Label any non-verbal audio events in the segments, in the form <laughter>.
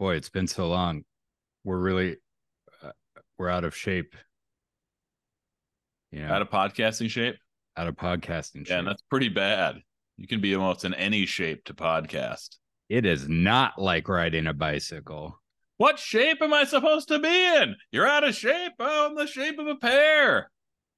Boy, it's been so long. We're really uh, we're out of shape. You know, Out of podcasting shape. out of podcasting Yeah, shape. and that's pretty bad. You can be almost in any shape to podcast. it is not like riding a bicycle. What shape am I supposed to be in? You're out of shape. Oh, I'm the shape of a pear.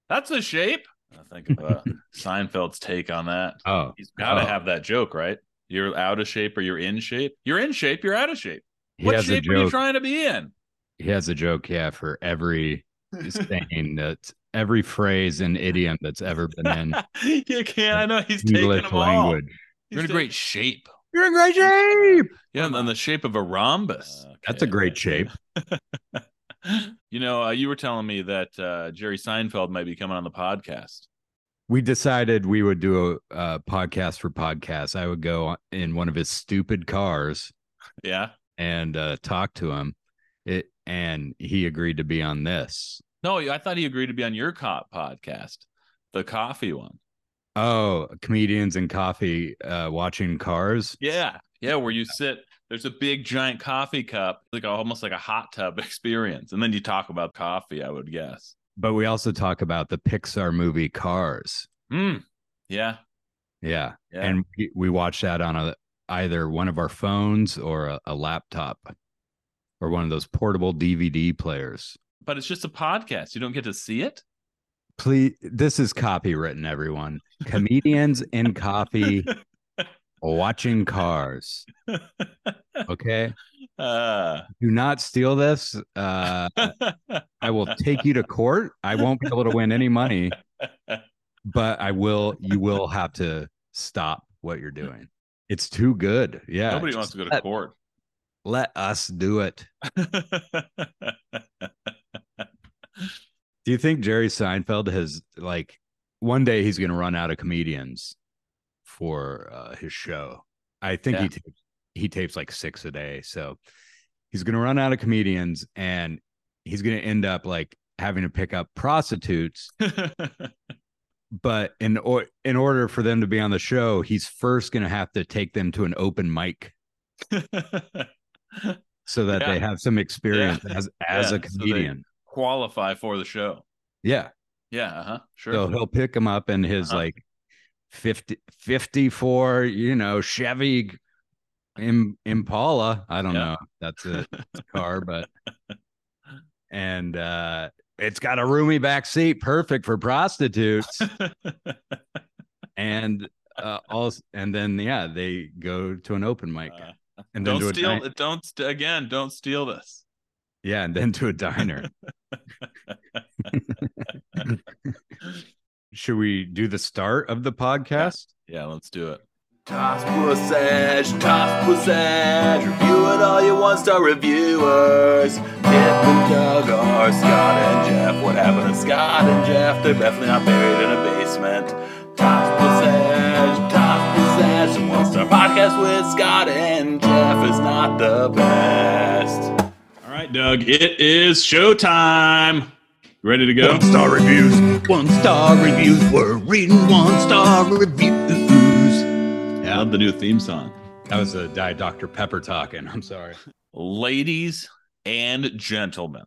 That's a shape. I think of uh, <laughs> Seinfeld's take on that. Oh, He's got to Oh. have that joke, right? You're out of shape or you're in shape. You're in shape. You're out of shape. He What shape are you trying to be in? he has a joke, yeah, for every <laughs> saying that every phrase and idiom that's ever been in <laughs> you can't. I know he's taking English them all. language. You're in He's great shape. You're in great shape. Yeah, and the shape of a rhombus. That's a great shape. <laughs> you know, uh, you were telling me that uh, Jerry Seinfeld might be coming on the podcast. We decided we would do a, uh podcast for podcasts. I would go in one of his stupid cars Yeah. And uh, talk to him. It and he agreed to be on this. No, I thought he agreed to be on your co- podcast, the coffee one. Oh, comedians and coffee uh, watching cars. Yeah. Yeah. Where you sit, there's a big giant coffee cup, like a, almost like a hot tub <laughs> experience. And then you talk about coffee, I would guess. But we also talk about the Pixar movie Cars. Hmm. Yeah. Yeah. Yeah. And we, we watch that on a either one of our phones or a, a laptop or one of those portable DVD players. but it's just a podcast. You don't get to see it. Please, this is copywritten, everyone. Comedians in coffee <laughs> watching cars. Okay. Uh, Do not steal this. Uh, I will take you to court. I won't be able to win any money, <laughs> but I will. You will have to stop what you're doing. It's too good. Yeah. Nobody wants to go to let, court. let us do it. <laughs> Do you think Jerry Seinfeld has like one day he's going to run out of comedians for uh, his show? I think Yeah. he tapes, he tapes like six a day, so he's going to run out of comedians, and he's going to end up like having to pick up prostitutes. <laughs> But in or in order for them to be on the show, he's first going to have to take them to an open mic so that they have some experience Yeah. as <laughs> as Yeah, a so comedian. Qualify for the show. yeah. Yeah. Uh-huh. Sure. So he'll pick him up in his Uh-huh. like 50, 54, you know, Chevy Im, Impala. I don't Yeah. know. That's a, a car, but <laughs> and uh it's got a roomy back seat, perfect for prostitutes. <laughs> and uh also and then yeah, they go to an open mic Uh, and then don't steal. di- Don't again. Don't steal this. yeah, and then to a diner. <laughs> <laughs> Should we do the start of the podcast? Yeah. Let's do it. Toss Pussage, Toss Pussage, review it all you one star reviewers. Kip and Doug are Scott and Jeff. What happened to Scott and Jeff? They're definitely not buried in a basement. Toss Pussage, Toss Pussage, the one star podcast with Scott and Jeff is not the best. All right, Doug. It is showtime. Ready to go? One star reviews. One star reviews. We're reading one star reviews. Love the new theme song. That was a Diet Dr. Pepper talking. I'm sorry. Ladies and gentlemen,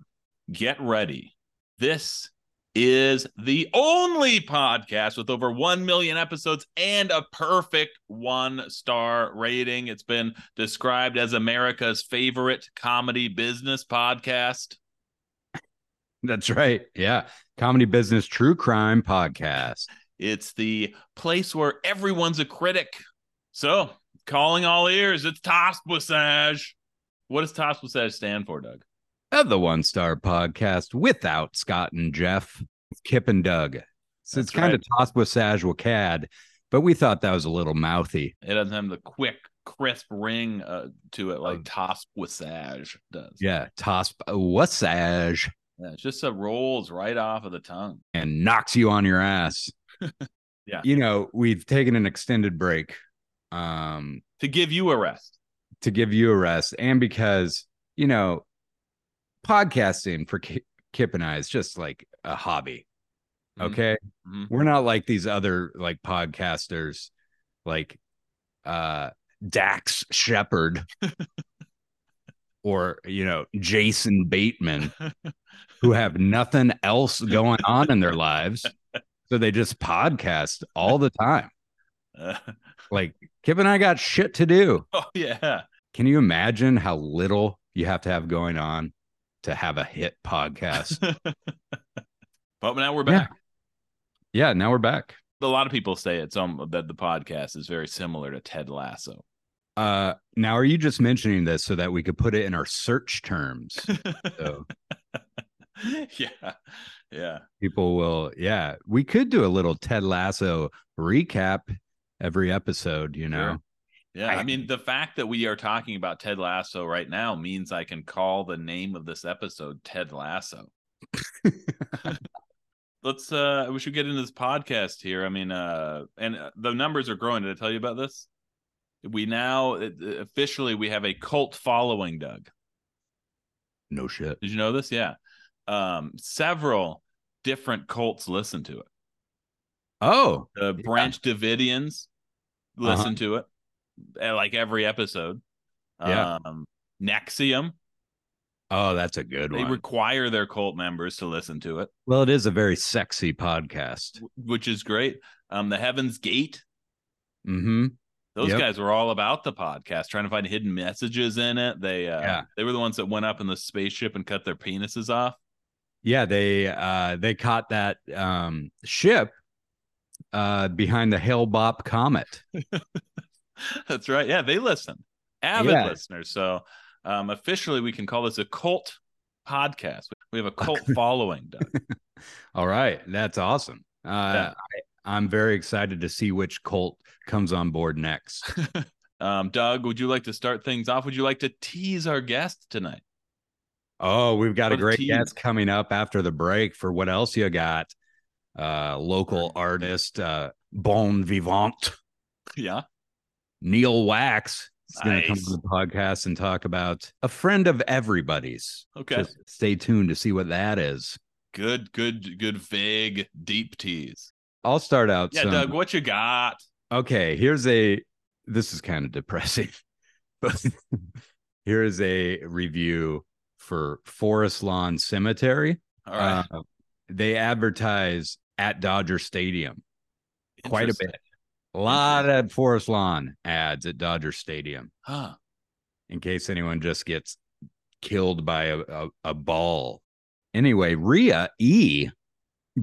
get ready. This is the only podcast with over 1 million episodes and a perfect one star rating. It's been described as America's favorite comedy business podcast. That's right. Yeah. Comedy Business True Crime Podcast. It's the place where everyone's a critic. So, calling all ears, it's Toss Bussage. What does Toss Bussage stand for, Doug? Of the one star podcast without Scott and Jeff, Kip and Doug. So it's kind right. of tossed with Cad, but we thought that was a little mouthy. It doesn't have the quick, crisp ring uh, to it like Oh. Toss Bussage does. Yeah. Toss Wasage Yeah, it just uh, rolls right off of the tongue. and knocks you on your ass. <laughs> Yeah. You know, we've taken an extended break um To give you a rest. to give you a rest and because, you know, podcasting for Ki- Kip and I is just like a hobby. Mhm. Okay. Mhm. We're not like these other like podcasters like uh Dax Shepard <laughs> or you know Jason Bateman <laughs> who have nothing else going on in their lives, <laughs> so they just podcast all the time. Like Kip and I got shit to do. <laughs> oh yeah. Can you imagine how little you have to have going on to have a hit podcast? <laughs> but now we're Yeah. back. yeah, now we're back. A lot of people say it's um that the podcast is very similar to Ted Lasso. Uh now are you just mentioning this so that we could put it in our search terms? <laughs> So yeah. Yeah. people will yeah, we could do a little Ted Lasso recap every episode, you know. Yeah. I, I- mean, the fact that we are talking about Ted Lasso right now means I can call the name of this episode Ted Lasso. <laughs> Let's uh we should get into this podcast here. I mean, uh and uh, the numbers are growing. Did I tell you about this? We now uh, officially we have a cult following, Doug. No shit. Did you know this? Yeah. Um several different cults listen to it. Oh, The Yeah. Branch Davidians listen Uh-huh. to it uh, like every episode. Yeah. Um, NXIVM, oh, that's a good they one. They require their cult members to listen to it, well, it is a very sexy podcast. which is great. Um, the Heaven's Gate, Mm-hmm. those Yep. guys were all about the podcast, trying to find hidden messages in it. They uh, Yeah. they were the ones that went up in the spaceship and cut their penises off. Yeah, they uh they caught that um ship uh behind the Hale Bopp comet. <laughs> That's right. Yeah, they listen. Avid Yeah. listeners. So um, officially, we can call this a cult podcast. We have a cult <laughs> following, Doug. <laughs> All right, that's awesome. Uh Yeah. I, I'm very excited to see which cult comes on board next. Um, Doug, would you like to start things off? Would you like to tease our guest tonight? Oh, we've got a What a great guest coming up after the break for what else you got? Uh local artist, uh Bon Vivant, Yeah. Neil Wax is gonna come to the podcast and talk about a friend of everybody's. Okay. So stay tuned to see what that is. Good, good, good, vague, deep tease. I'll start out. Yeah, some- Doug, what you got? okay here's a this is kind of depressing <laughs> but here is a review for forest lawn cemetery All right. Uh, they advertise at dodger stadium quite a bit a lot of forest lawn ads at dodger stadium Huh. in case anyone just gets killed by a, a, a ball anyway ria e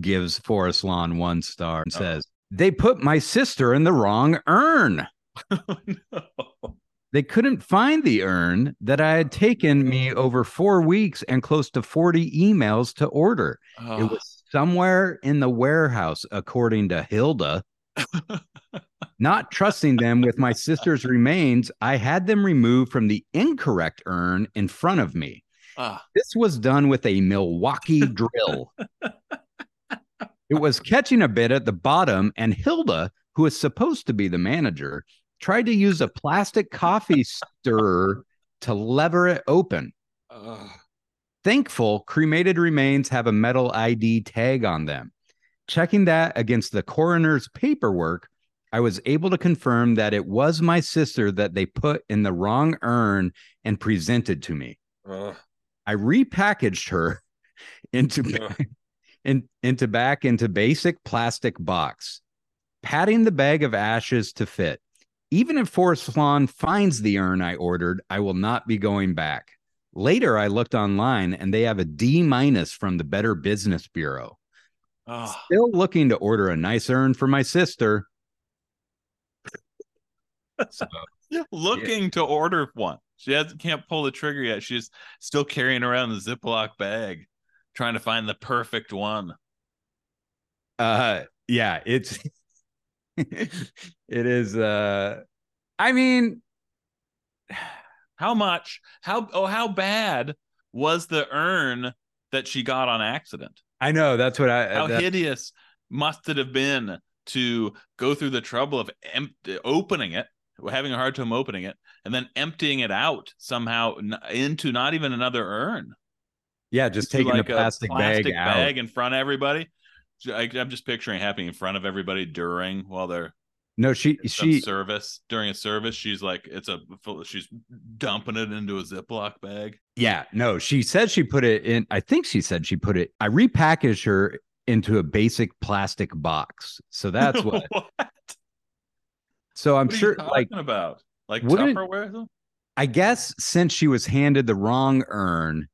gives forest lawn one star and Uh-oh. says they put my sister in the wrong urn <laughs> oh, no. They couldn't find the urn that I had oh, taken me over four weeks and close to 40 emails to order. It Oh, was somewhere in the warehouse, according to Hilda. Not trusting them with my sister's remains, I had them removed from the incorrect urn in front of me. ah, This was done with a Milwaukee <laughs> drill. It was catching a bit at the bottom, and Hilda, who is supposed to be the manager, tried to use a plastic coffee <laughs> stirrer to lever it open. ugh. Thankful, cremated remains have a metal ID tag on them. Checking that against the coroner's paperwork, I was able to confirm that it was my sister that they put in the wrong urn and presented to me. Ugh. I repackaged her <laughs> into Ugh. <laughs> in, into back into basic plastic box, patting the bag of ashes to fit. Even if Forest Lawn finds the urn I ordered, I will not be going back. Later, I looked online and they have a D minus from the Better Business Bureau. Ah. Still looking to order a nice urn for my sister. <laughs> So, looking to order one. She has, can't pull the trigger yet. She's still carrying around the Ziploc bag, trying to find the perfect one. uh, yeah, it's <laughs> it is. Uh, I mean, How much? How oh how bad was the urn that she got on accident? I know that's what I. Uh, how that- hideous must it have been to go through the trouble of em- opening it, having a hard time opening it, and then emptying it out somehow into not even another urn. yeah, just into taking like the plastic, bag, plastic out. bag in front of everybody. I, I'm just picturing it happening in front of everybody during while they're No, she she service during a service. She's like, it's a. She's dumping it into a Ziploc bag. yeah, no, she said she put it in. I think she said she put it. I repackaged her into a basic plastic box. So that's <laughs> what. what so I'm What sure, talking like, about like Tupperware. though? I guess since she was handed the wrong urn,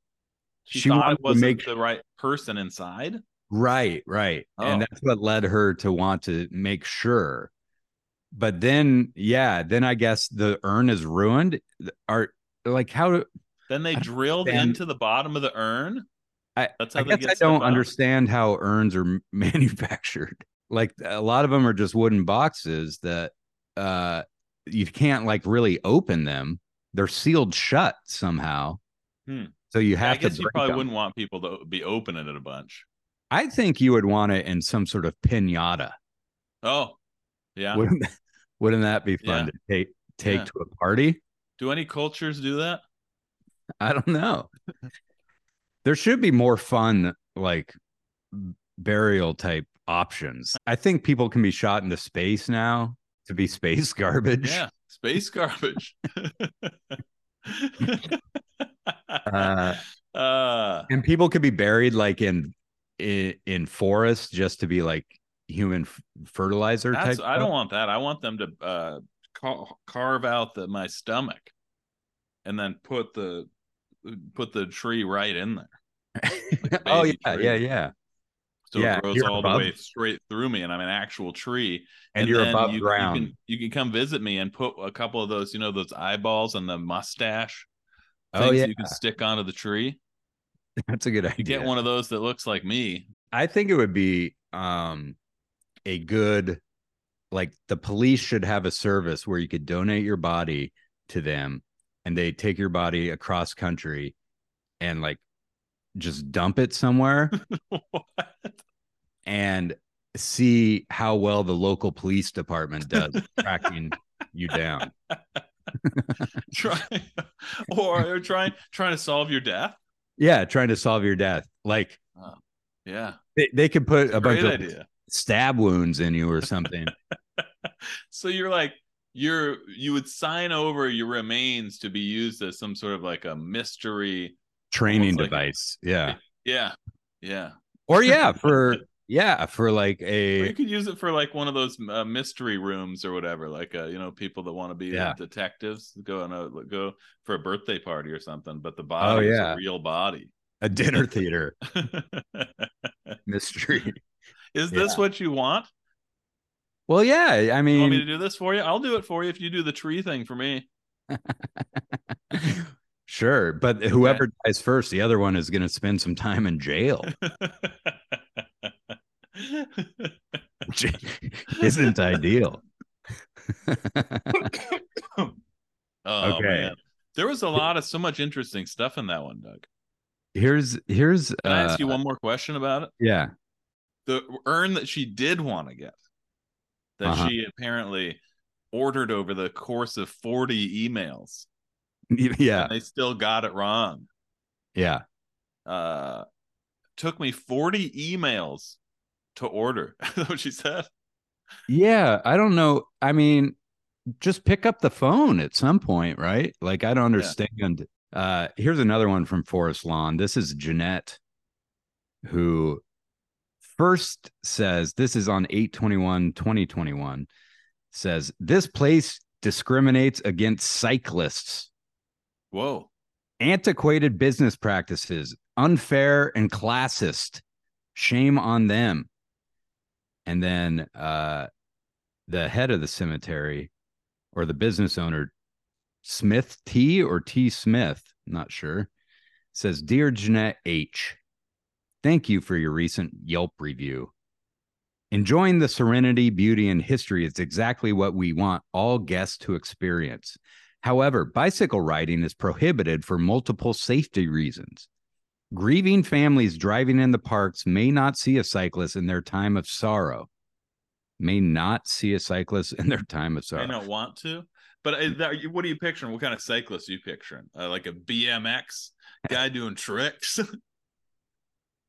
She, she thought it wasn't make- the right person inside. Right, right. And Oh. that's what led her to want to make sure. But then, yeah, then I guess the urn is ruined. Are like how Then they drilled understand. into the bottom of the urn. I, That's I how they guess I don't understand how urns are <laughs> manufactured. Like a lot of them are just wooden boxes that uh you can't like really open them. They're sealed shut somehow. Hmm. So you Yeah, I have to I guess you probably them. wouldn't want people to be opening it a bunch. I think you would want it in some sort of pinata. Oh, yeah. Wouldn't that, wouldn't that be fun Yeah. to take take Yeah. to a party? Do any cultures do that? I don't know. <laughs> there should be more fun like burial type options. I think people can be shot into space now to be space garbage. Yeah, space garbage. <laughs> <laughs> Uh, uh, and people could be buried like in in, in forests just to be like human f- fertilizer that's type. I don't want that. I want them to uh ca- carve out the my stomach and then put the put the tree right in there. a <laughs> oh yeah, tree. yeah, yeah. So Yeah, it grows all above- the way straight through me and I'm an actual tree. And, you're above you, ground. You can, you can come visit me and put a couple of those, you know, those eyeballs and the mustache oh yeah, you can stick onto the tree. <laughs> that's a good idea. You get one of those that looks like me. I think it would be um a good like the police should have a service where you could donate your body to them and they take your body across country and like just dump it somewhere <laughs> and see how well the local police department does tracking you down. <laughs> try or or trying trying to solve your death. Yeah, trying to solve your death. Like oh, Yeah, they, they could put a bunch of idea. Stab wounds in you or something. <laughs> So you're like you're you would sign over your remains to be used as some sort of like a mystery. Training Almost like- device. Yeah. Yeah, yeah. or yeah <laughs> for yeah for like Or a you could use it for like one of those uh, mystery rooms or whatever. Like uh, you know, people that want to be Yeah. detectives go on a go for a birthday party or something. But the body Oh, is yeah. a real body. a dinner theater <laughs> mystery is this Yeah. what you want? well yeah i You want me to do this for you? I'll do it for you if you do the tree thing for me. <laughs> sure but whoever dies first the other one is going to spend some time in jail which <laughs> isn't ideal <coughs> oh Okay. man. There was a lot of so much interesting stuff in that one, Doug. here's here's Can I ask uh, you one more question about it? yeah The urn that she did want to get, that Uh-huh. she apparently ordered over the course of 40 emails, yeah they still got it wrong. yeah Uh took me 40 emails to order. <laughs> That's what she said. yeah i don't know i mean just pick up the phone at some point right like i don't understand uh here's another one from forest lawn this is jeanette who first says this is on 821 2021 says this place discriminates against cyclists Whoa. antiquated business practices unfair and classist shame on them and then uh the head of the cemetery or the business owner smith t or t smith not sure says dear jeanette h thank you for your recent yelp review enjoying the serenity beauty and history is exactly what we want all guests to experience However, bicycle riding is prohibited for multiple safety reasons. Grieving families driving in the parks may not see a cyclist in their time of sorrow. May not see a cyclist in their time of sorrow. I don't want to. But that, what are you picturing? What kind of cyclist are you picturing? Uh, like a BMX <laughs> guy doing tricks? <laughs>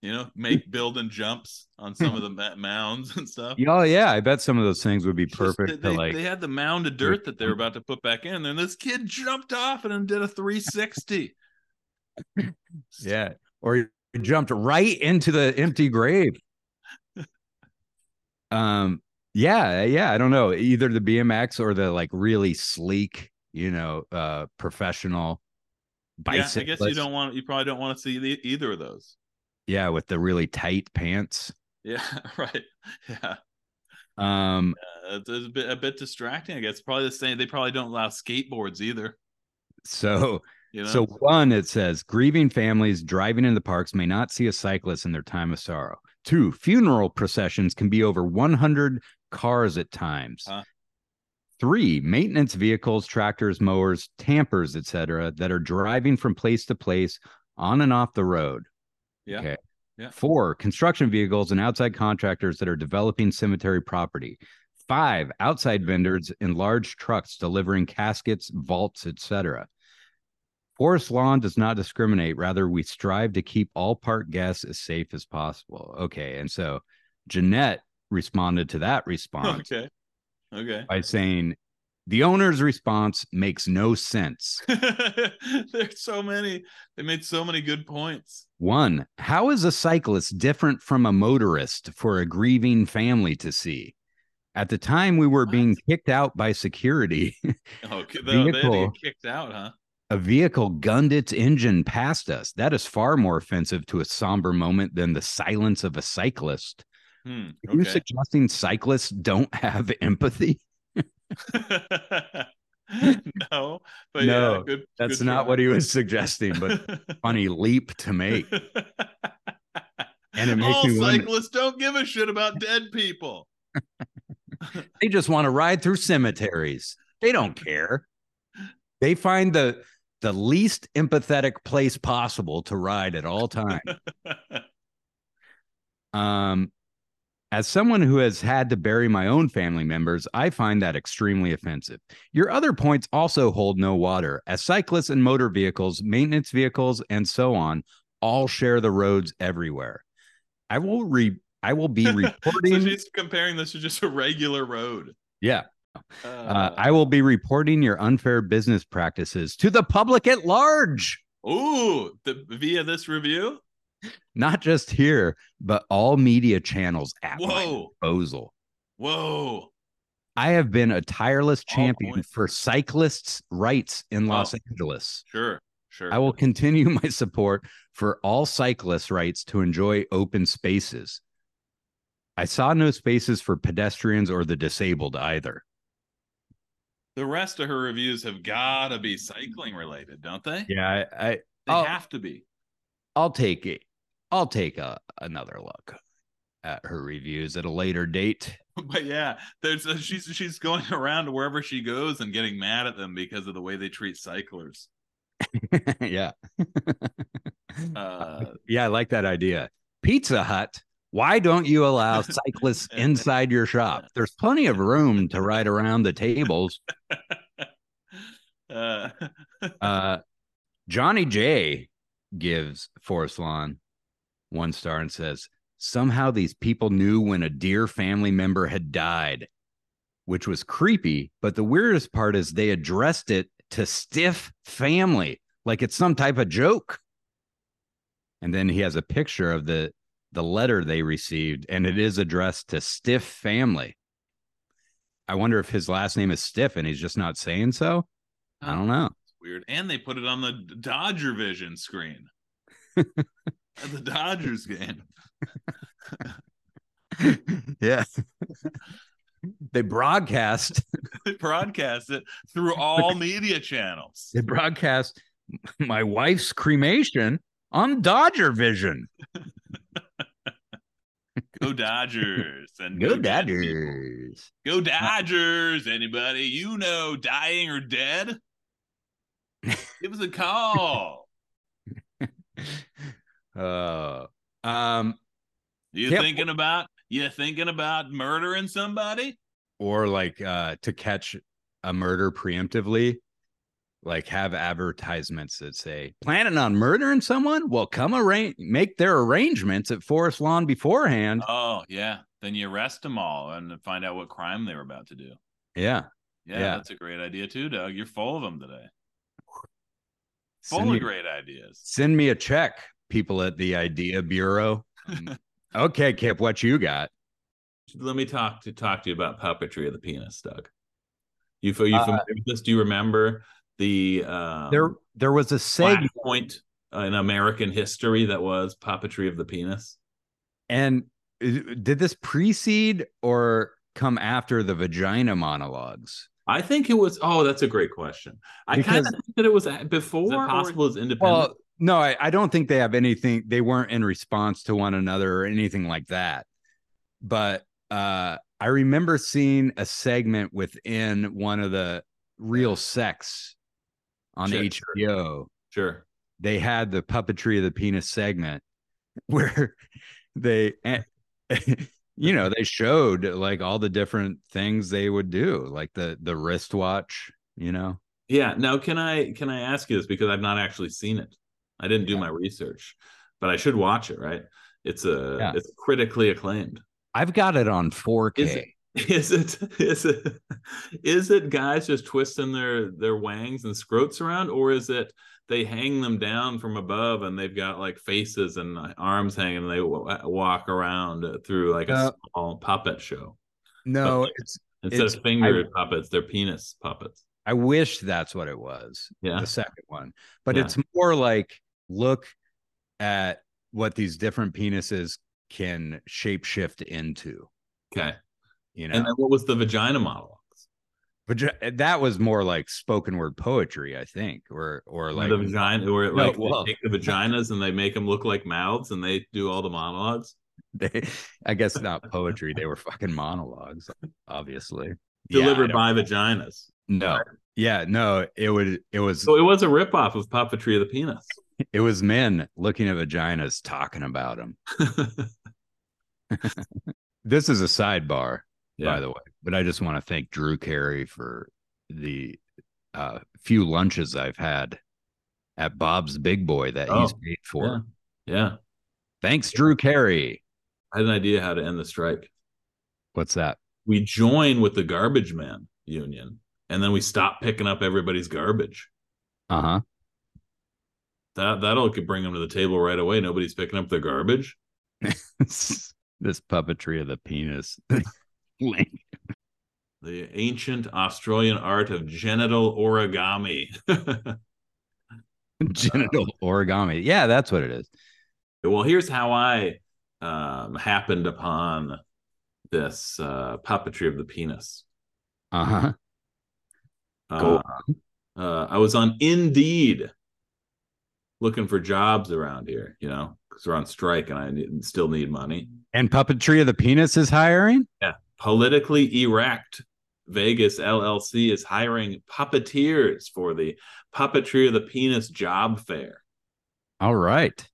You know, make building jumps on some of the mounds and stuff. <laughs> Oh yeah, I bet some of those things would be Just- perfect they, to like. they had the mound of dirt that they were about to put back in, and then this kid jumped off and did a 360. <laughs> Yeah, or jumped right into the empty grave. <laughs> um, yeah, yeah. I don't know. Either the BMX or the like really sleek, you know, uh, professional Yeah, I guess you don't want you probably don't want to see the, either of those. Yeah, with the really tight pants. Yeah, <laughs> right. Yeah. Um, Uh, it's a bit a bit distracting. I guess probably the same. They probably don't allow skateboards either. so <laughs> You know. So one, it says grieving families driving in the parks may not see a cyclist in their time of sorrow. Two, funeral processions can be over 100 cars at times. Huh. Three, maintenance vehicles, tractors, mowers, tampers, etc., that are driving from place to place on and off the road. Yeah. okay. Yeah. Four, construction vehicles and outside contractors that are developing cemetery property. Five, outside vendors in large trucks delivering caskets, vaults, etc. Forest Lawn does not discriminate. Rather, we strive to keep all park guests as safe as possible. Okay. And so Jeanette responded to that response <laughs> Okay. Okay. by saying, the owner's response makes no sense. <laughs> There's so many. They made so many good points. One, how is a cyclist different from a motorist for a grieving family to see? At the time we were being kicked out by security, Okay. Had to Vehicle. kicked out, huh? a vehicle gunned its engine past us. That is far more offensive to a somber moment than the silence of a cyclist. Hmm. Are you suggesting cyclists don't have empathy? <laughs> no, but No, yeah, good. That's good not what he was suggesting, but <laughs> funny leap to make. And it makes All me wonder- cyclists don't give a shit about dead people. <laughs> They just want to ride through cemeteries. They don't care. They find the the least empathetic place possible to ride at all times. Um, as someone who has had to bury my own family members, I find that extremely offensive. Your other points also hold no water, as cyclists and motor vehicles, maintenance vehicles, and so on all share the roads everywhere. I will re I will be <laughs> so reporting. she's comparing this to just a regular road. yeah, Uh, uh, I will be reporting your unfair business practices to the public at large, ooh, the, via this review. Not just here, but all media channels at my Whoa, disposal. whoa. I have been a tireless champion for cyclists' rights in Los Oh. Angeles. Sure, sure. I will continue <laughs> my support for all cyclists' rights to enjoy open spaces. I saw no spaces for pedestrians or the disabled either. The rest of her reviews have got to be cycling related, don't they? Yeah, I, I They Oh. have to be. I'll take it. I'll take a another look at her reviews at a later date. <laughs> But yeah, there's a, she's she's going <laughs> around wherever she goes and getting mad at them because of the way they treat cyclers. <laughs> yeah. Uh, yeah, I like that idea. Pizza Hut, why don't you allow cyclists inside your shop? There's plenty of room to ride around the tables. uh, Uh, Johnny J gives Forest Lawn one star and says, Somehow these people knew when a dear family member had died, which was creepy. But the weirdest part is they addressed it to stiff family, like it's some type of joke. And then he has a picture of the the letter they received, and it is addressed to stiff family. I wonder if his last name is Stiff and he's just not saying so. I don't know. weird. And they put it on the Dodger Vision screen <laughs> at the Dodgers game. <laughs> yeah. they broadcast <laughs> They broadcast it through all media channels. they broadcast my wife's cremation on Dodger Vision. Go Dodgers and Go dead people. Dodgers. Go Dodgers. Anybody you know dying or dead? Give us a call. <laughs> Uh um You Yep. thinking about you thinking about murdering somebody? or like uh to catch a murder preemptively like have advertisements that say planning on murdering someone well come arrange make their arrangements at forest lawn beforehand Oh yeah. Then you arrest them all and find out what crime they were about to do. yeah Yeah, Yeah. that's a great idea too, Doug. You're full of them today. Full send of me, great ideas. send me a check people at the idea bureau Um, okay kip what you got Let me talk to talk to you about puppetry of the penis, Doug. You are you Uh, familiar with this? Do you remember the um, there there was a segment point in American history that was puppetry of the penis? and uh, did this precede or come after the vagina monologues I think it was. Oh, that's a great question. I kind of Because- think that it was before. Is it or- possible as independent? Well, no, I, I don't think they have anything. They weren't in response to one another or anything like that. But uh, I remember seeing a segment within one of the Real Sex on Sure, HBO. sure. They had the puppetry of the penis segment <laughs> where they, eh, <laughs> you know, they showed like all the different things they would do, like the the wristwatch. You know, Yeah. Now, can I can I ask you this because I've not actually seen it. I didn't do my research, but I should watch it. Right? It's a Yeah. it's critically acclaimed. I've got it on 4K. Is it- <laughs> Is it is it is it guys just twisting their their wangs and scrotes around, or is it they hang them down from above and they've got like faces and arms hanging and they w- walk around through like a Uh, small puppet show No, it's instead it's- of finger puppets, they're penis puppets. I wish that's what it was. Yeah. The second one. But Yeah. it's more like look at what these different penises can shapeshift into, Okay, you know. and then what was the vagina monologues? Vagi- that was more like spoken word poetry, I think, or or like the vagina, No, like well- take the vaginas and they make them look like mouths and they do all the monologues. <laughs> they, I guess not poetry. They were fucking monologues, obviously. Delivered don't- by vaginas. no. Yeah, no, it would it was So it was a ripoff of puppetry of the penis. <laughs> it was men looking at vaginas talking about them. <laughs> This is a sidebar. Yeah. by the way. But I just want to thank Drew Carey for the uh, few lunches I've had at Bob's Big Boy that he's Oh, paid for. yeah. Yeah. Thanks, Drew Carey. I had an idea how to end the strike. What's that? We join with the garbage man union and then we stop picking up everybody's garbage. Uh huh. That that'll could bring them to the table right away. Nobody's picking up their garbage. <laughs> this puppetry of the penis. <laughs> The ancient Australian art of genital origami. <laughs> Genital origami. Yeah, that's what it is. well, here's how I um, happened upon this uh, puppetry of the penis. Uh huh. Uh, uh, I was on Indeed looking for jobs around here, you know, because we're on strike and I need, still need money. And puppetry of the penis is hiring. Yeah. Politically Erect Vegas LLC is hiring puppeteers for the Puppetry of the Penis job fair. All right.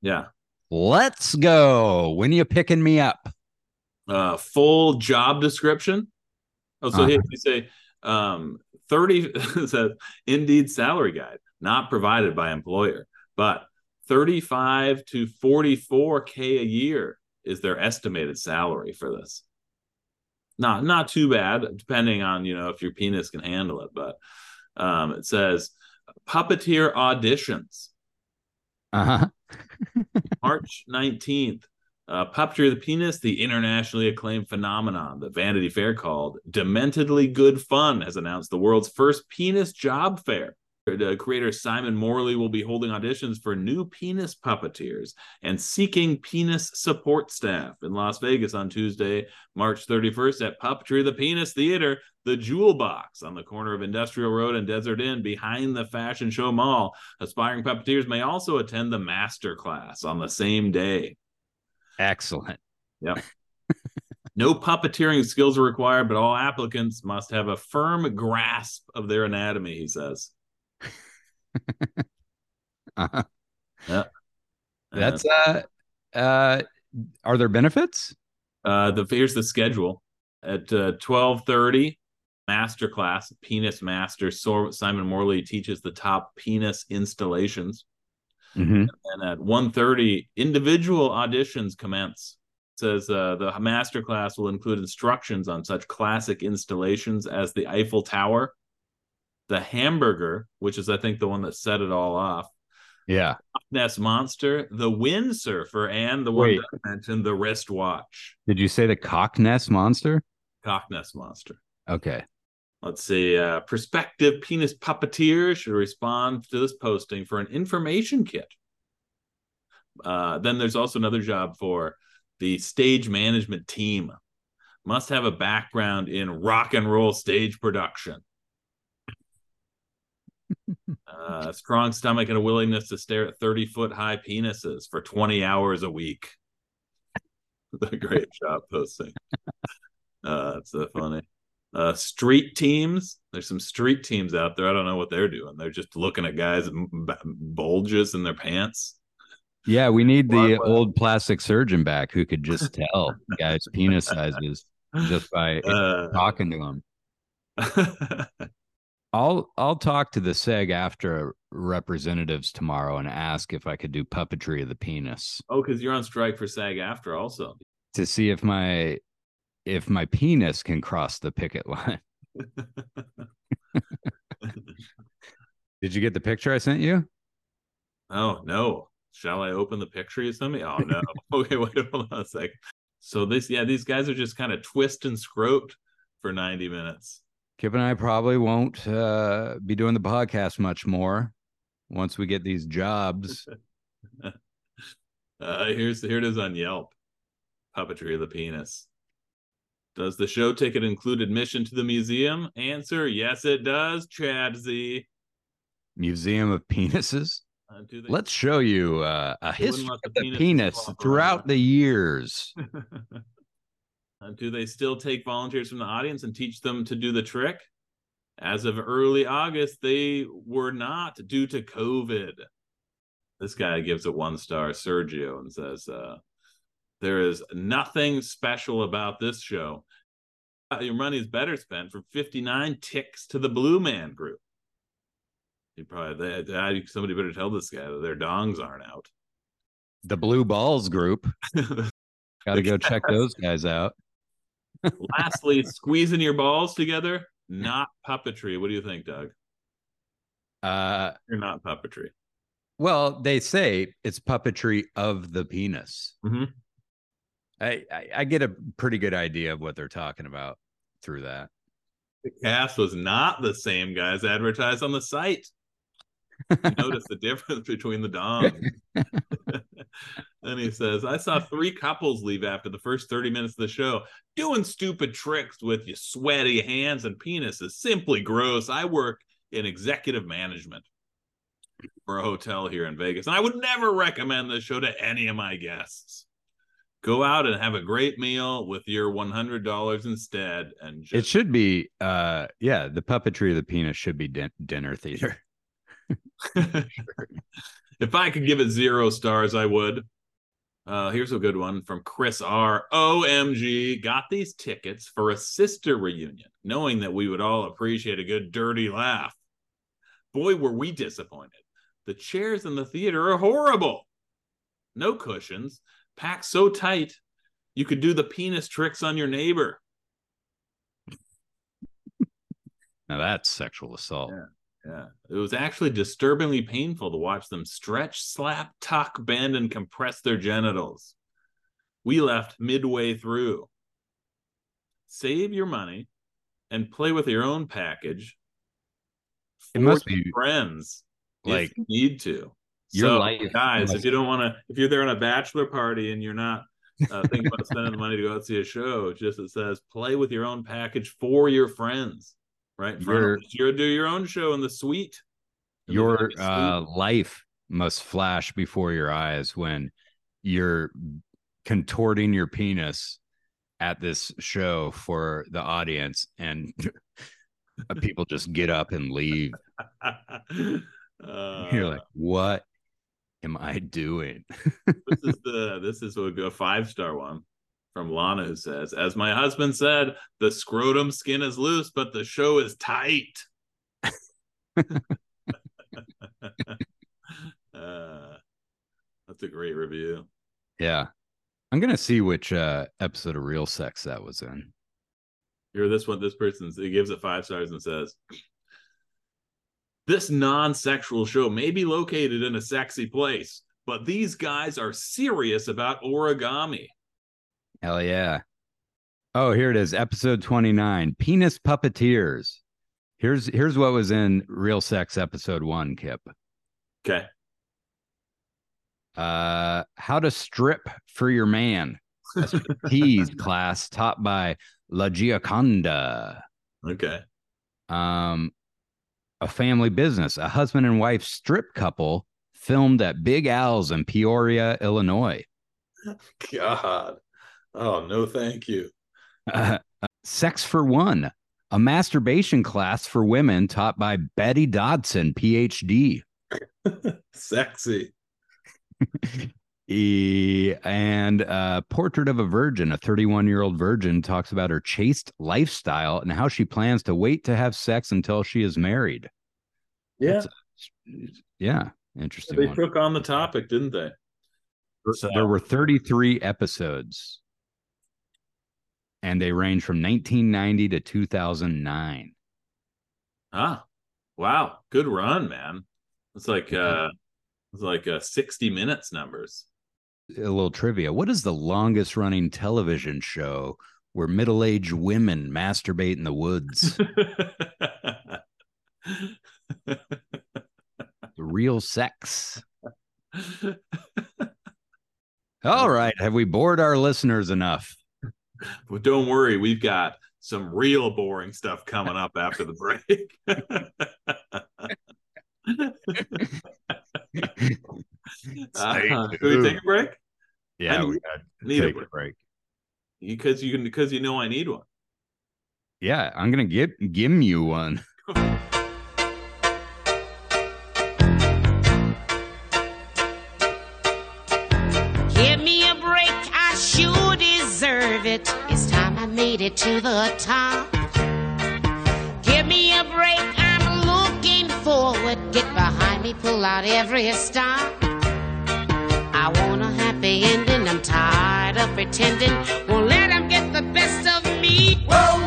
Yeah. Let's go. When are you picking me up? Uh, full job description. Oh, so Uh-huh. here you say um, 30 <laughs> says Indeed salary guide, not provided by employer, but 35 to 44K a year is their estimated salary for this. Not not too bad, depending on you know if your penis can handle it. But um, it says puppeteer auditions <laughs> Uh huh. March 19th. Uh, Puppetry of the Penis, the internationally acclaimed phenomenon that Vanity Fair called Dementedly Good Fun, has announced the world's first penis job fair. The creator Simon Morley will be holding auditions for new penis puppeteers and seeking penis support staff in Las Vegas on Tuesday, March 31st at Puppetry the Penis Theater, the Jewel Box on the corner of Industrial Road and Desert Inn behind the Fashion Show Mall. Aspiring puppeteers may also attend the master class on the same day. Excellent. Yep. <laughs> No puppeteering skills are required, but all applicants must have a firm grasp of their anatomy, he says. <laughs> Uh-huh. Uh, That's uh uh are there benefits? uh the here's the schedule at uh, 12:30 masterclass, penis master. So Simon Morley teaches the top penis installations. Mhm. And at 1.30, individual auditions commence. It says uh, the masterclass will include instructions on such classic installations as the Eiffel Tower, the Hamburger, which is I think the one that set it all off, Yeah. Ness Monster, the Windsurfer, and the one Wait. that I mentioned, the wristwatch. Did you say the cockness monster? Cockness Monster. Okay. Let's see. Uh, prospective penis puppeteer should respond to this posting for an information kit. Uh, then there's also another job for the stage management team. Must have a background in rock and roll stage production. Uh, a strong stomach and a willingness to stare at 30 foot high penises for 20 hours a week. <laughs> the great job posting. Uh, that's so funny. Uh, street teams. There's some street teams out there. I don't know what they're doing. They're just looking at guys bulges in their pants. Yeah, we need the old plastic surgeon back who could just tell guys' <laughs> penis sizes just by Uh, talking to them. <laughs> I'll I'll talk to the SAG-AFTRA representatives tomorrow and ask if I could do puppetry of the penis oh, because you're on strike for SAG-AFTRA also. to see if my if my penis can cross the picket line. <laughs> Did you get the picture I sent you? Oh no. Shall I open the picture you sent me? Oh no. <laughs> <laughs> okay, wait, hold on a second. So this, yeah, these guys are just kind of twist and scrote for 90 minutes. Kip and I probably won't uh, be doing the podcast much more once we get these jobs. <laughs> Uh, here's here it is on Yelp. Puppetry of the penis. Does the show ticket include admission to the museum? Answer: Yes, it does. Chad Z. Museum of Penises. Uh, they- Let's show you uh, a history of the penis penis throughout the years. <laughs> Uh, do they still take volunteers from the audience and teach them to do the trick? As of early August, they were not due to COVID. This guy gives it one star, Sergio, and says, uh, There is nothing special about this show. Your money is better spent for 59 ticks to the Blue Man Group. You probably, they, I- somebody better tell this guy that their dongs aren't out. The Blue Balls Group. <laughs> Got to go check those guys out. Lastly, squeezing your balls together, not puppetry. What do you think, Doug? Uh, You're not puppetry. well, they say it's puppetry of the penis. Mhm. I, I I get a pretty good idea of what they're talking about through that. The cast was not the same guys advertised on the site. You Notice the difference between the dongs. <laughs> then he says, I saw three couples leave after the first 30 minutes of the show. Doing stupid tricks with your sweaty hands and penis is simply gross. I work in executive management for a hotel here in Vegas, and I would never recommend this show to any of my guests. Go out and have a great meal with your $100 instead. And just It should be, uh, yeah, the puppetry of the penis should be din- dinner theater. <laughs> if I could give it zero stars, I would. Uh, here's a good one from Chris R. OMG, got these tickets for a sister reunion, knowing that we would all appreciate a good dirty laugh. Boy, were we disappointed. The chairs in the theater are horrible. No cushions, packed so tight you could do the penis tricks on your neighbor. Now that's sexual assault. Yeah. Yeah. It was actually disturbingly painful to watch them stretch, slap, tuck, bend, and compress their genitals. We left midway through. Save your money and play with your own package. It must be friends like need to. your so, life guys. If you don't want to, if you're there on a bachelor party and you're not uh, thinking about spending the money to go out see a show, just it says play with your own package for your friends. Right, in front of Your- you do your own show in the suite. In the your suite. uh, life must flash before your eyes when you're contorting your penis at this show for the audience and <laughs> people just get up and leave <laughs> uh, you're like what am i doing <laughs> this is the this is a five star one. From Lana, who says, As my husband said, the scrotum skin is loose, but the show is tight. <laughs> uh, that's a great review. Yeah. I'm gonna see which uh episode of Real Sex that was in. Here, this one, this person he gives it five stars and says, This non sexual show may be located in a sexy place, but these guys are serious about origami. Hell yeah. Oh, here it is, episode 29, Penis Puppeteers. Here's here's what was in Real Sex episode one, Kip. Okay. Uh how to strip for your man. Tease <laughs> class taught by La Gioconda. Okay. Um a family business, a husband and wife strip couple filmed at Big Al's in Peoria, Illinois. <laughs> God. Oh, no, thank you. Uh, <laughs> Sex for One, a masturbation class for women taught by Betty Dodson, PhD. <laughs> Sexy. <laughs> E- and uh, Portrait of a Virgin, a 31 year old virgin, talks about her chaste lifestyle and how she plans to wait to have sex until she is married. Yeah. That's Yeah, interesting. They one. took on the topic, didn't they? So- There were 33 episodes, and they range from 1990 to 2009. Ah, wow. Good run, man. It's like uh it's like uh 60 minutes numbers. A little trivia. What is the longest running television show where middle aged women masturbate in the woods? <laughs> the real sex. <laughs> All right. Have we bored our listeners enough? But don't worry, we've got some real boring stuff coming up after the break. <laughs> Uh, we take a break? Yeah, I we need- got to need a take break. a break. Because you can because you know I need one. Yeah, I'm gonna give give you one. <laughs> it to the top. Give me a break, I'm looking forward. Get behind me, pull out every stop. I want a happy ending, I'm tired of pretending. Won't let 'em get the best of me. Whoa,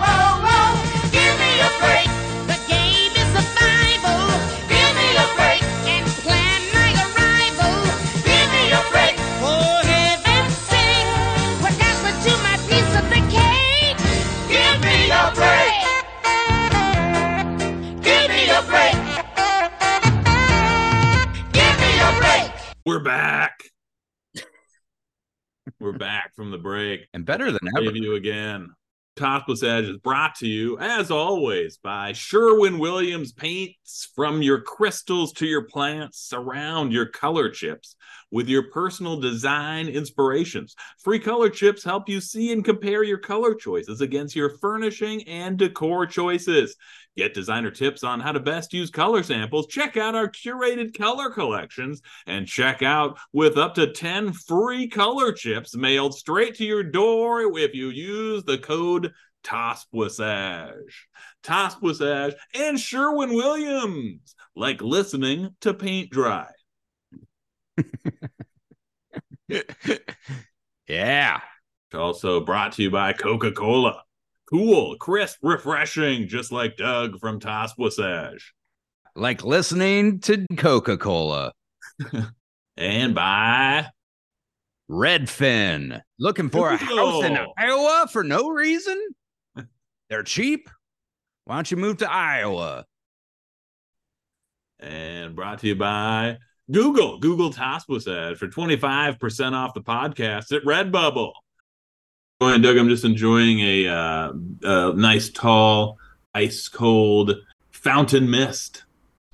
We're back. <laughs> We're back from the break. And better than ever. You again. Topless Edge is brought to you, as always, by Sherwin Williams paints. From your crystals to your plants, surround your color chips with your personal design inspirations. Free color chips help you see and compare your color choices against your furnishing and decor choices. Get designer tips on how to best use color samples. Check out our curated color collections and check out with up to 10 free color chips mailed straight to your door if you use the code TOSPWISAGE. TOSPWISAGE and Sherwin Williams, like listening to paint dry. <laughs> yeah. Also brought to you by Coca Cola. Cool, crisp, refreshing, just like Doug from TOSPWISAGE. Like listening to Coca Cola. <laughs> And by Redfin. Looking for a house in Iowa for no reason? <laughs> They're cheap. Why don't you move to Iowa? and brought to you by Google. Google ad for 25% off the podcast at Redbubble. Ahead, Doug. I'm just enjoying a, uh, a nice, tall, ice cold fountain mist,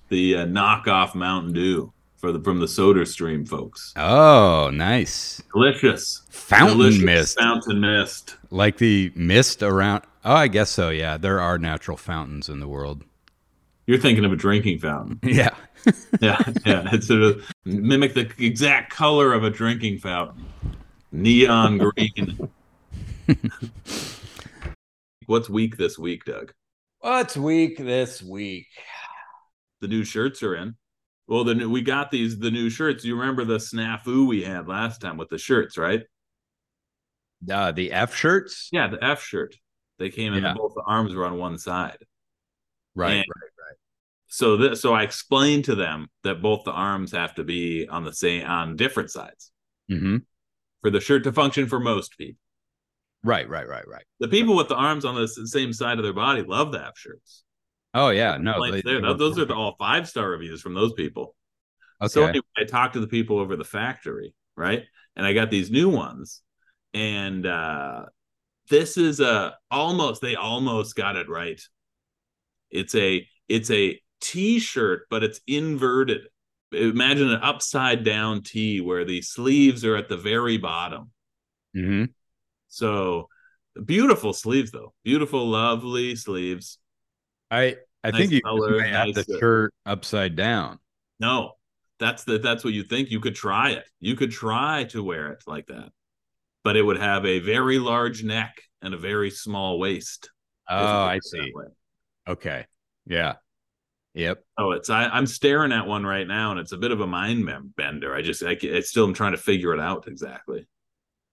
the uh, knockoff Mountain Dew for the from the Soda Stream folks. Oh, nice. Delicious, Fountain delicious mist. fountain mist. Like the mist around. Oh, I guess so. Yeah. There are natural fountains in the world. You're thinking of a drinking fountain. <laughs> Yeah. <laughs> yeah, yeah. It's sort of mimic the exact color of a drinking fountain, neon <laughs> green. <laughs> What's week this week, Doug? What's week this week? The new shirts are in. Well, the new, we got these the new shirts. You remember the snafu we had last time with the shirts, right? Uh, the F shirts? Yeah, the F shirt. They came in Yeah. both the arms were on one side. Right, And- right, right. So this, so I explained to them that both the arms have to be on the same on different sides hmm for the shirt to function for most people. Right, right, right, right. The people with the arms on the same side of their body love the F shirts. Oh yeah, no, they- they Th- Those are the all five star reviews from those people. Okay. So anyway, I talked to the people over the factory, right? And I got these new ones. And uh this is a almost they almost got it right. It's a it's a t-shirt, but it's inverted. Imagine an upside down T where the sleeves are at the very bottom. hmm So beautiful sleeves though. Beautiful, lovely sleeves. I I Nice think you color, might have the uh, shirt upside down. No, that's the that's what you think. You could try it. You could try to wear it like that, but it would have a very large neck and a very small waist. Oh, I put it that see. Okay. Yeah. Yep. Oh, it's I, I'm staring at one right now, and it's a bit of a mind bender. I just I, it's still I'm trying to figure it out exactly.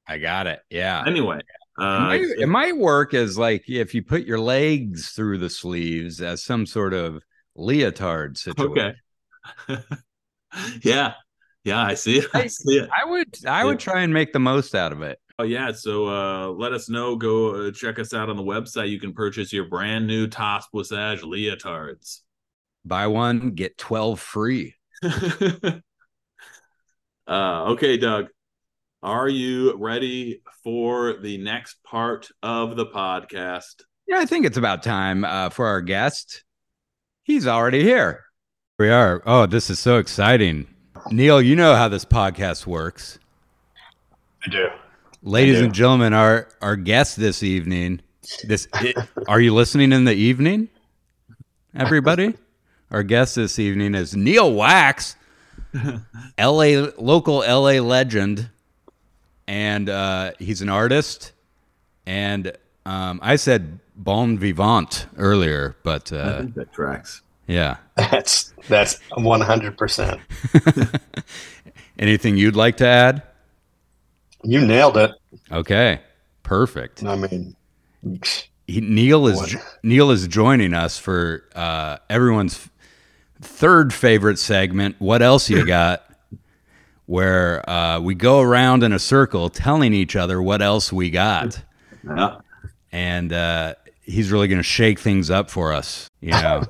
I got it. Yeah. Anyway, It uh, might, it might work as like if you put your legs through the sleeves as some sort of leotard situation. okay. <laughs> yeah, yeah, I see <laughs> it. I see it. I would I would try and make the most out of it. Oh yeah, so uh, let us know. Go uh, check us out on the website. You can purchase your brand new Toss Blissage leotards. Buy one, get 12 free. <laughs> uh, okay, Doug, are you ready for the next part of the podcast? Yeah, I think it's about time uh, for our guest. He's already here. We are. Oh, this is so exciting. Neil, you know how this podcast works. I do. Ladies I do. and gentlemen, our our guest this evening. This are you listening in the evening? Everybody? <laughs> Our guest this evening is Neil Wax, <laughs> LA local LA legend. And uh, he's an artist. And um, I said bon vivant earlier, but I uh, think that tracks. yeah. That's that's one hundred percent. <laughs> Anything you'd like to add? You nailed it. Okay. Perfect. I mean, he, Neil is What? Neil is joining us for uh, everyone's third favorite segment. What else you <clears throat> got? Where uh, we go around in a circle telling each other what else we got, Yeah. and uh, he's really going to shake things up for us. You know,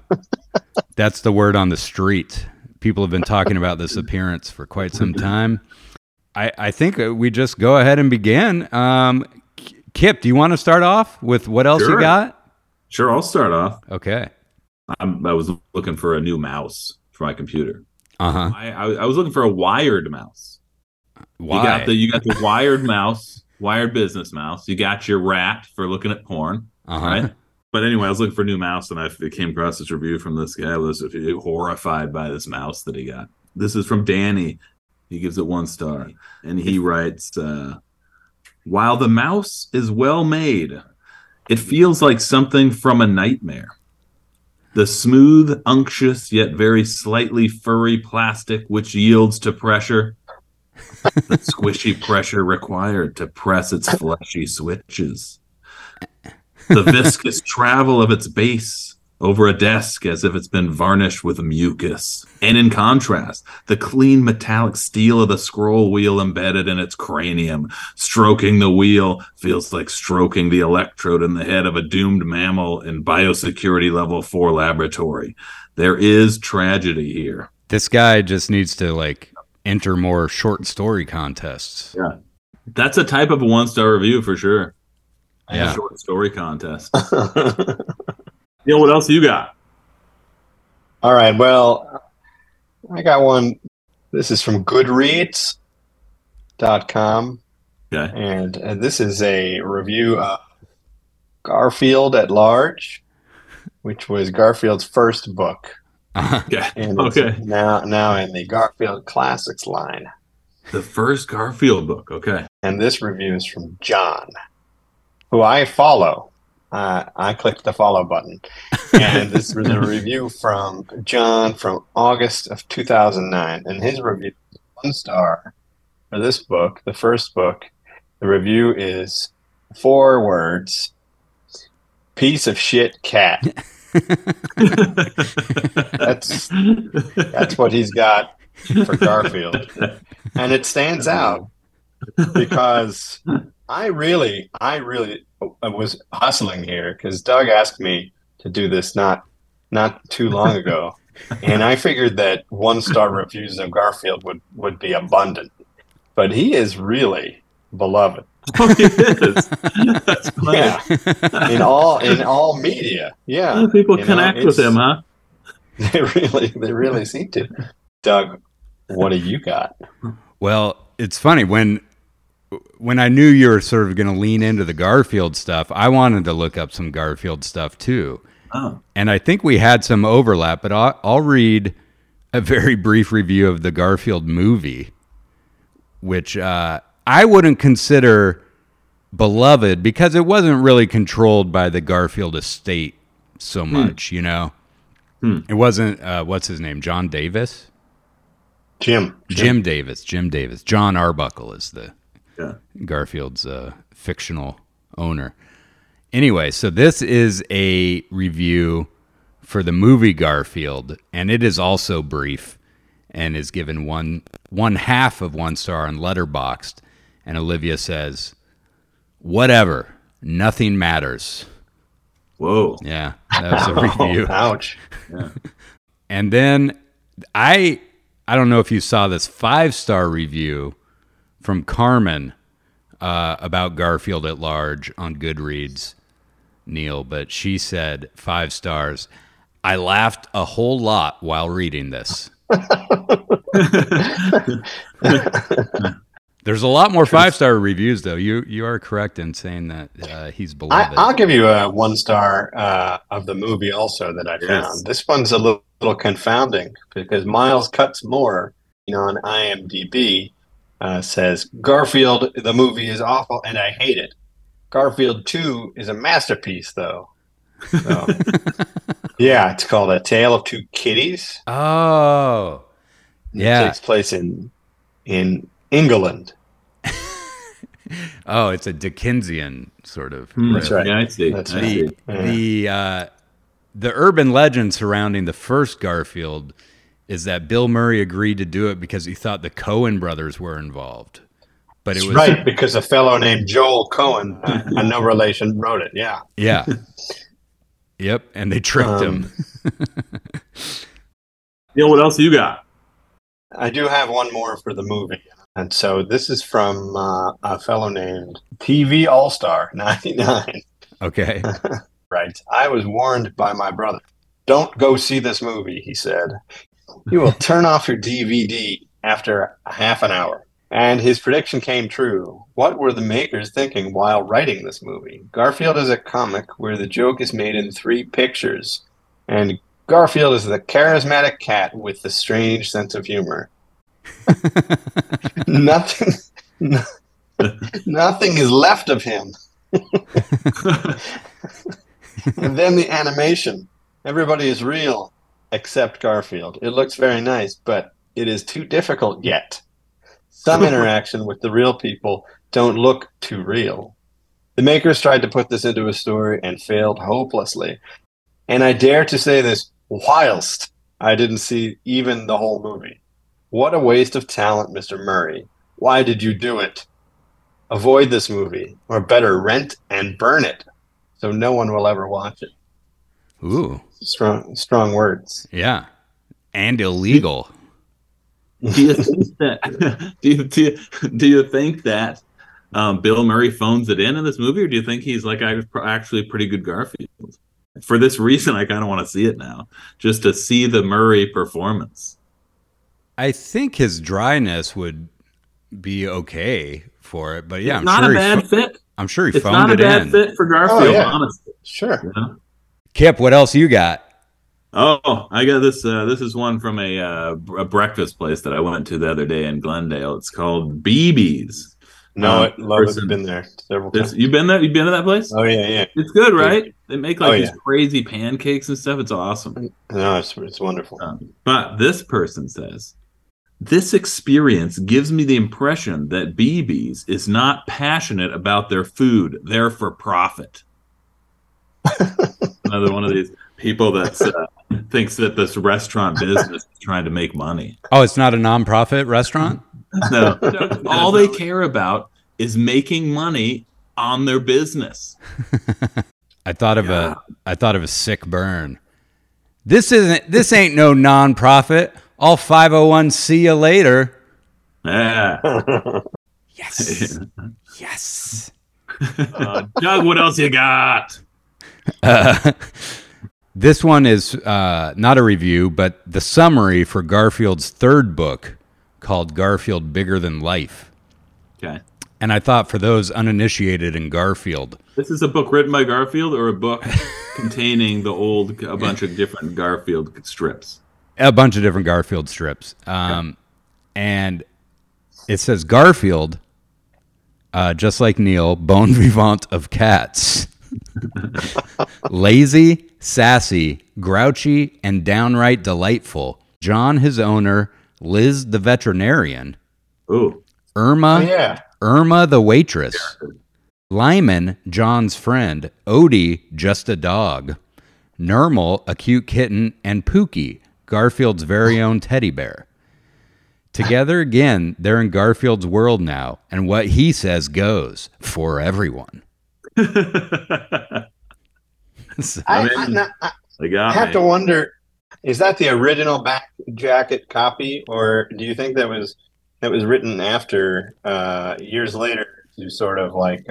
<laughs> that's the word on the street. People have been talking about this appearance for quite some time. I, I think uh, we just go ahead and begin. Um, Kip, do you want to start off with what else Sure. you got? Sure, I'll start off. Okay. I'm, I was looking for a new mouse for my computer. Uh huh. I, I, I was looking for a wired mouse. Why? You got the you got the wired mouse, wired business mouse. You got your rat for looking at porn, uh-huh. right? But anyway, I was looking for a new mouse, and I came across this review from this guy. I was horrified by this mouse that he got. This is from Danny. He gives it one star, and he writes, uh, "While the mouse is well made, it feels like something from a nightmare." The smooth, unctuous, yet very slightly furry plastic which yields to pressure. the squishy pressure required to press its fleshy switches. The viscous travel of its base over a desk as if it's been varnished with mucus. And in contrast, the clean metallic steel of the scroll wheel embedded in its cranium. Stroking the wheel feels like stroking the electrode in the head of a doomed mammal in biosecurity level 4 laboratory. There is tragedy here. This guy just needs to like enter more short story contests. Yeah. That's a type of one star review for sure. Yeah. Short story contest. <laughs> Neil, what else you got? all right. Well, I got one. This is from Goodreads.com, Okay. and uh, this is a review of Garfield at Large, which was Garfield's first book, <laughs> Okay. and Okay. now now in the Garfield Classics line. The first Garfield book. Okay. And this review is from John. who I follow. Uh, I clicked the follow button, and this was a review from John from August of 2009, and his review one star for this book, the first book. The review is four words: piece of shit cat. <laughs> That's that's what he's got for Garfield, and it stands out because I really, I really was hustling here because Doug asked me to do this not not too long <laughs> ago, and I figured that one star reviews of Garfield would would be abundant, but he is really beloved. Oh, he is. <laughs> That's. Yeah, in all in all media. Yeah, Yeah, People You know, connect with him, huh? <laughs> they really they really seem to. Doug, what do you got? Well, it's funny when when I knew you were sort of going to lean into the Garfield stuff. I wanted to look up some Garfield stuff too, Oh, and I think we had some overlap. But I'll, I'll read a very brief review of the Garfield movie, which uh, I wouldn't consider beloved because it wasn't really controlled by the Garfield estate so much. You know, Hmm. it wasn't. Uh, what's his name? John Davis. Jim. Jim Davis. Jim Davis. John Arbuckle is the yeah. Garfield's uh, fictional owner. Anyway, so this is a review for the movie Garfield, and it is also brief and is given one one half of one star on Letterboxd. And Olivia says, "Whatever, nothing matters." Whoa. Yeah, that was a <laughs> review. Ouch. And then I I don't know if you saw this five star review from Carmen uh, about Garfield at large on Goodreads, Neil, but she said five stars. I laughed a whole lot while reading this. <laughs> There's a lot more five star reviews though. You you are correct in saying that uh, he's beloved. I'll give you a one star uh, of the movie also that I Yes. found. This one's a little, little confounding because Miles Cuts More, you know, on IMDb uh, says Garfield the movie is awful and I hate it. Garfield Two is a masterpiece though. So, <laughs> yeah, it's called A Tale of Two Kitties. oh, yeah. It takes place in in England. <laughs> Oh, it's a Dickensian sort of. Hmm, That's right. Yeah, I see. That's I right. see. Yeah. the uh, the urban legend surrounding the first Garfield is that Bill Murray agreed to do it because he thought the Coen brothers were involved. But it That's was right because a fellow named Joel Cohen, uh, a no relation, wrote it. Yeah. yeah. yep, and they tricked him. <laughs> Neil, what else you got? I do have one more for the movie. And so this is from uh, a fellow named TV All Star 99. Okay. <laughs> Right. I was warned by my brother. Don't go see this movie, he said. You will turn off your DVD after half an hour. And his prediction came true. What were the makers thinking while writing this movie? Garfield is a comic where the joke is made in three pictures. And Garfield is the charismatic cat with the strange sense of humor. <laughs> nothing, no- <laughs> nothing is left of him. <laughs> and then the animation. Everybody is real except Garfield. It looks very nice, but it is too difficult yet. Some <laughs> interaction with the real people don't look too real. The makers tried to put this into a story and failed hopelessly. And I dare to say this whilst I didn't see even the whole movie. What a waste of talent, Mr. Murray. Why did you do it? Avoid this movie, or better, rent and burn it, so no one will ever watch it. Ooh, Strong, strong words. yeah. And illegal. <laughs> do you think that <laughs> do you, do you, do you think that um, Bill Murray phones it in in this movie, or do you think he's like I- actually pretty good Garfield? For this reason, I kind of want to see it now, just to see the Murray performance. I think his dryness would be okay for it, but yeah, I'm not sure a bad pho- fit. I'm sure he It's phoned not a it bad in. fit for Garfield, Oh, yeah. honestly. Sure. you know? Kip, what else you got? Oh, I got this. Uh, this is one from a, uh, a breakfast place that I went to the other day in Glendale. It's called BB's. No, Um, it, love it, person- been there several times. You've been there? You've been to that place? Oh yeah, yeah. It's good, right? They make like Oh, these yeah. crazy pancakes and stuff. It's awesome. No, it's it's wonderful. Um, but this person says, this experience gives me the impression that BB's is not passionate about their food. They're for profit. <laughs> Another one of these people that uh, thinks that this restaurant business is trying to make money. Oh, it's not a nonprofit restaurant. <laughs> No, all they care about is making money on their business. <laughs> I thought of a I thought of a sick burn. This isn't this ain't no nonprofit. All 501 see you later. Yeah. Yes. <laughs> yes. Uh, Doug, what else you got? Uh, <laughs> this one is uh, not a review, but the summary for Garfield's third book called Garfield Bigger Than Life. Okay. And I thought for those uninitiated in Garfield, This is a book written by Garfield or a book <laughs> containing the old, a bunch of different Garfield strips? a bunch of different Garfield strips. Um, And it says Garfield, uh, just like Neil, bon <laughs> vivant of cats. Lazy, sassy, grouchy, and downright delightful. John, his owner, Liz, the veterinarian, Ooh. Irma, Oh, yeah. Irma, the waitress, Lyman, John's friend, Odie, just a dog, Nermal, a cute kitten, and Pookie, Garfield's very <laughs> own teddy bear. Together again, they're in Garfield's world now, and what he says goes for everyone. <laughs> So- I, mean, I, no, I, I have me. to wonder: is that the original back jacket copy, or do you think that was that was written after uh, years later to sort of like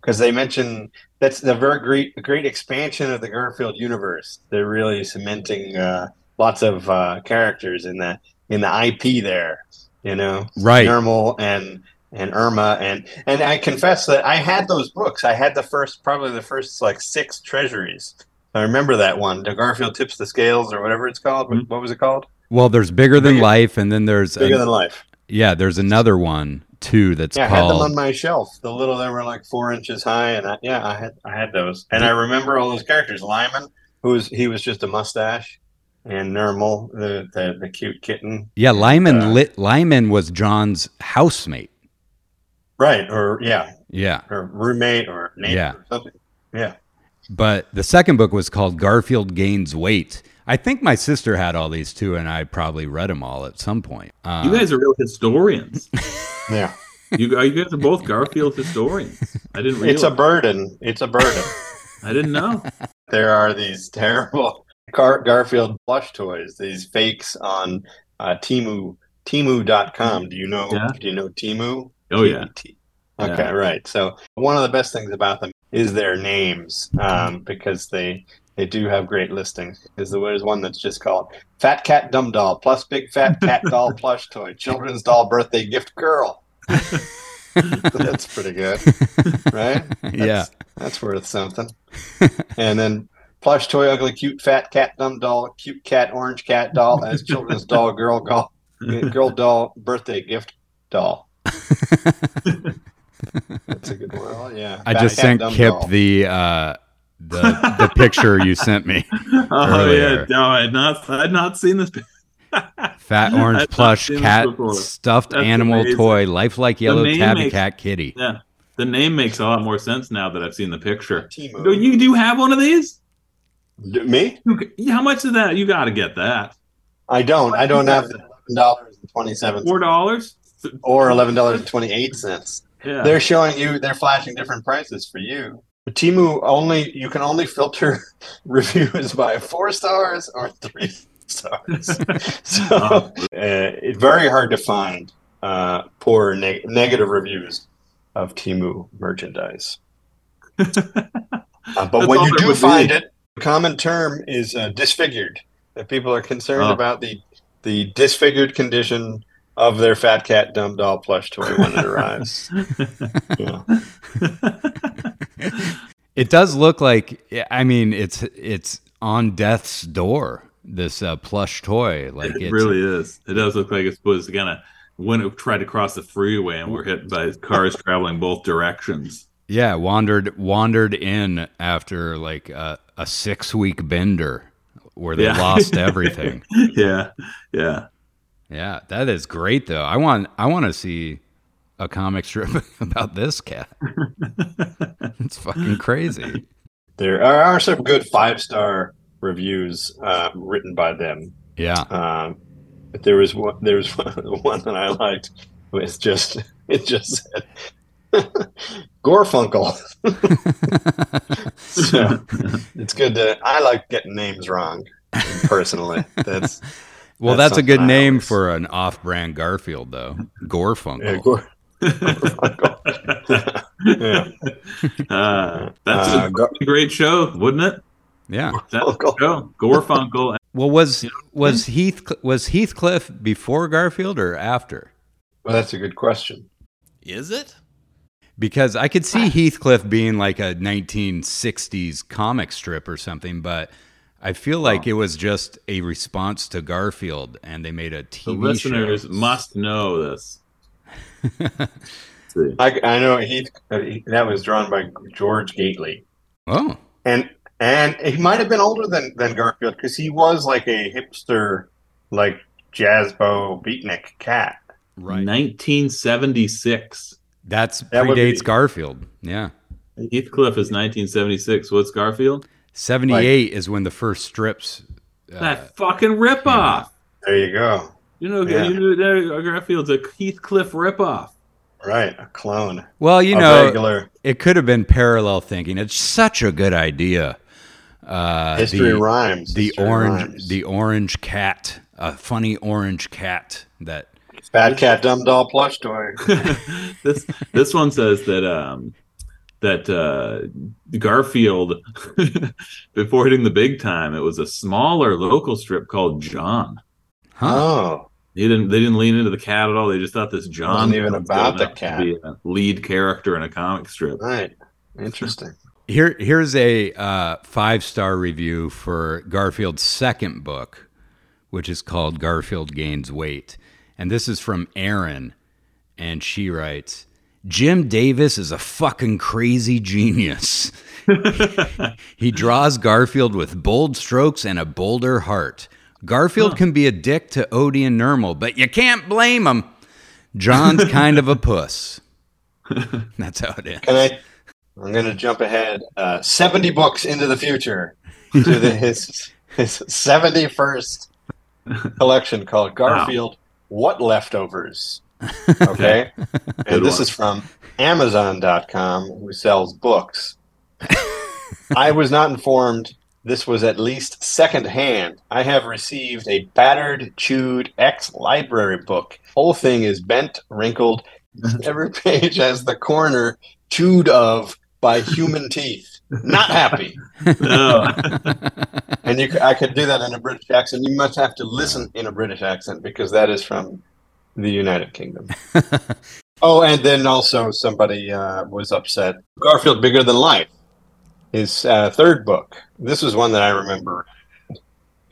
because they mention that's the very great great expansion of the Garfield universe. They're really cementing uh, lots of uh, characters in the in the IP there. You know, Right. Nermal and and Irma and and I confess that I had those books. I had the first probably the first like six treasuries. I remember that one. The Garfield tips the scales or whatever it's called. What, what was it called? well, there's bigger than Bigger- life, and then there's Bigger a- than life. yeah, there's another one too that's Yeah, I had them on my shelf. The little they were like four inches high, and I, yeah, I had I had those, and I remember all those characters. Lyman, who was he was just a mustache, and Nermal, the the, the cute kitten, yeah. Lyman uh, lit Lyman was John's housemate. Right? Or yeah, Yeah. or roommate, or neighbor, Yeah. or something. Yeah, But the second book was called Garfield Gains Weight. I think my sister had all these too, and I probably read them all at some point. Uh, You guys are real historians. <laughs> yeah. You, you guys are both Garfield historians. I didn't realize. It's a burden. It's a burden. I didn't know. there are these terrible Gar- Garfield plush toys, these fakes on uh, Temu, Temu.com. Do you know? Yeah. Do you know Temu? Oh yeah. Okay, Yeah. right. So one of the best things about them is their names, um, because they they do have great listings. Is there's one that's just called Fat Cat Dumb Doll plus Big Fat Cat <laughs> Doll plush toy, Children's Doll birthday gift girl. <laughs> that's pretty good, right? <laughs> yeah. That's, that's worth something. and then plush toy, ugly, cute, fat cat, dumb doll, cute cat, orange cat doll as children's doll, girl doll, girl doll, birthday gift doll. That's a good one. Yeah. I Fat just sent Kip doll. the uh, the the picture you sent me. <laughs> Oh Earlier. yeah. No, I had not. I had not seen this. <laughs> Fat orange plush cat stuffed That's animal amazing. toy, lifelike yellow tabby makes- cat kitty. Yeah. The name makes a lot more sense now that I've seen the picture. Temu. Do you do you have one of these? D- Me? How much is that? You got to get that. I don't. I don't have the eleven dollars and twenty seven Four dollars. Or eleven dollars and twenty eight cents. Yeah. They're showing you. They're flashing different prices for you. Temu only you can only filter <laughs> reviews by four stars or three <laughs> stars. <laughs> so uh, it's very hard to find uh, poor neg- negative reviews of Temu merchandise. Uh, but That's when you do find be. it, the common term is uh, disfigured. That people are concerned Oh. about the the disfigured condition of their fat cat dumb doll plush toy when it arrives. yeah. <laughs> It does look like I mean it's it's on death's door. This uh, plush toy, like it really is. It does look like it's was gonna when it tried to cross the freeway and were hit by cars traveling both directions. Yeah, wandered wandered in after like a, a six week bender where they Yeah. lost <laughs> everything. yeah, yeah. Yeah, that is great though. I want I want to see a comic strip <laughs> about this cat. <laughs> it's fucking crazy. There are, some good five star reviews uh, written by them. Yeah. Um, but there was one. There was one, <laughs> one that I liked. It's just it just said Gorfunkel. so it's good to. I like getting names wrong personally. That's Well, That's that's, a good name always- for an off-brand Garfield though. Gorfunkel. yeah, Gor- Gorfunkel. <laughs> yeah. Uh, that's Uh, a Gar- great show, wouldn't it? Yeah. That Gorfunkel. show, Gorfunkel. Well, was was Heath was Heathcliff before Garfield or after? Well, that's a good question. Is it? Because I could see Heathcliff being like a 1960s comic strip or something, but I feel like it was just a response to Garfield, and they made a The listeners show. must know this. <laughs> I, I know he, he that was drawn by George Gately. Oh, and and he might have been older than than Garfield because he was like a hipster, like Jazzbo beatnik cat. right. 1976. That's That predates be- Garfield. Yeah. Heathcliff is 1976. What's Garfield? 78 is when the first strips. Uh, that fucking ripoff. There you go. You know, Yeah. you know Garfield's a Heathcliff ripoff. Right, a clone. well, you a know, regular it could have been parallel thinking. It's such a good idea. Uh, history the, rhymes. the history orange, rhymes. the orange cat, a funny orange cat that. Bad Cat Dumb Doll plush toy. <laughs> this this one says that um that uh Garfield <laughs> before hitting the big time, it was a smaller local strip called John. Huh. Oh, They didn't they didn't lean into the cat at all. They just thought this John Wasn't even was about the cat. be a lead character in a comic strip. right. Interesting. Here, here's a uh, five star review for Garfield's second book, which is called Garfield Gains Weight. And this is from Erin. And she writes Jim Davis is a fucking crazy genius. <laughs> he draws Garfield with bold strokes and a bolder heart. Garfield can be a dick to Odie and Nermal, but you can't blame him. John's <laughs> kind of a puss. That's how it is. Can I? I'm going to jump ahead uh, 70 books into the future to the, <laughs> his his 71st collection called Garfield What Leftovers. <laughs> Okay. and this is from Amazon.com, who sells books. <laughs> I was not informed this was at least secondhand. I have received a battered, chewed ex library book. Whole thing is bent, wrinkled. <laughs> Every page has the corner chewed of by human teeth. Not happy. No. And you, I could do that in a British accent. You must have to listen in a British accent because that is from the United Kingdom. <laughs> oh, and then also somebody uh, was upset. Garfield Bigger Than Life, his uh, third book. This was one that I remember.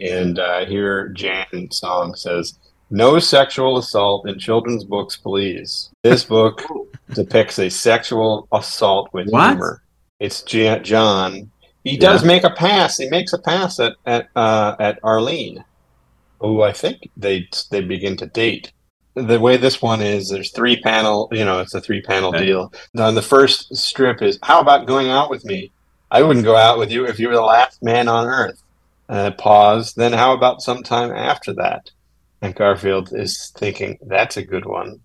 And uh, here Jan Song says, No sexual assault in children's books, please. This book <laughs> depicts a sexual assault with What? humor. It's J- John. He does make a pass. He makes a pass at at uh, at Arlene, who I think they they begin to date. The way this one is, there's three panel. You know, it's a three panel Okay. deal. Now, the first strip is, "How about going out with me? I wouldn't go out with you if you were the last man on earth." Uh, pause. Then, how about sometime after that? And Garfield is thinking that's a good one.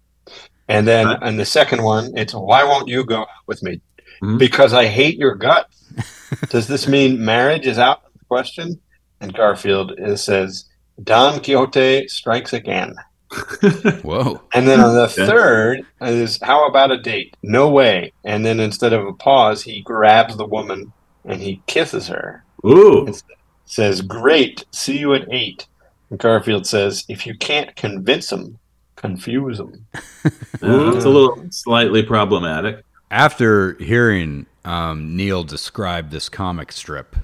And then, Right. and the second one, it's why won't you go out with me? Mhm. Because I hate your guts. <laughs> Does this mean marriage is out of the question? And Garfield is, says, Don Quixote strikes again. <laughs> Whoa. And then on the Okay. third is, how about a date? No way. And then instead of a pause, he grabs the woman and he kisses her. Ooh. Says, great, see you at eight. And Garfield says, if you can't convince him, confuse him. <laughs> Uh, it's a little slightly problematic. After hearing um, Neil describe this comic strip,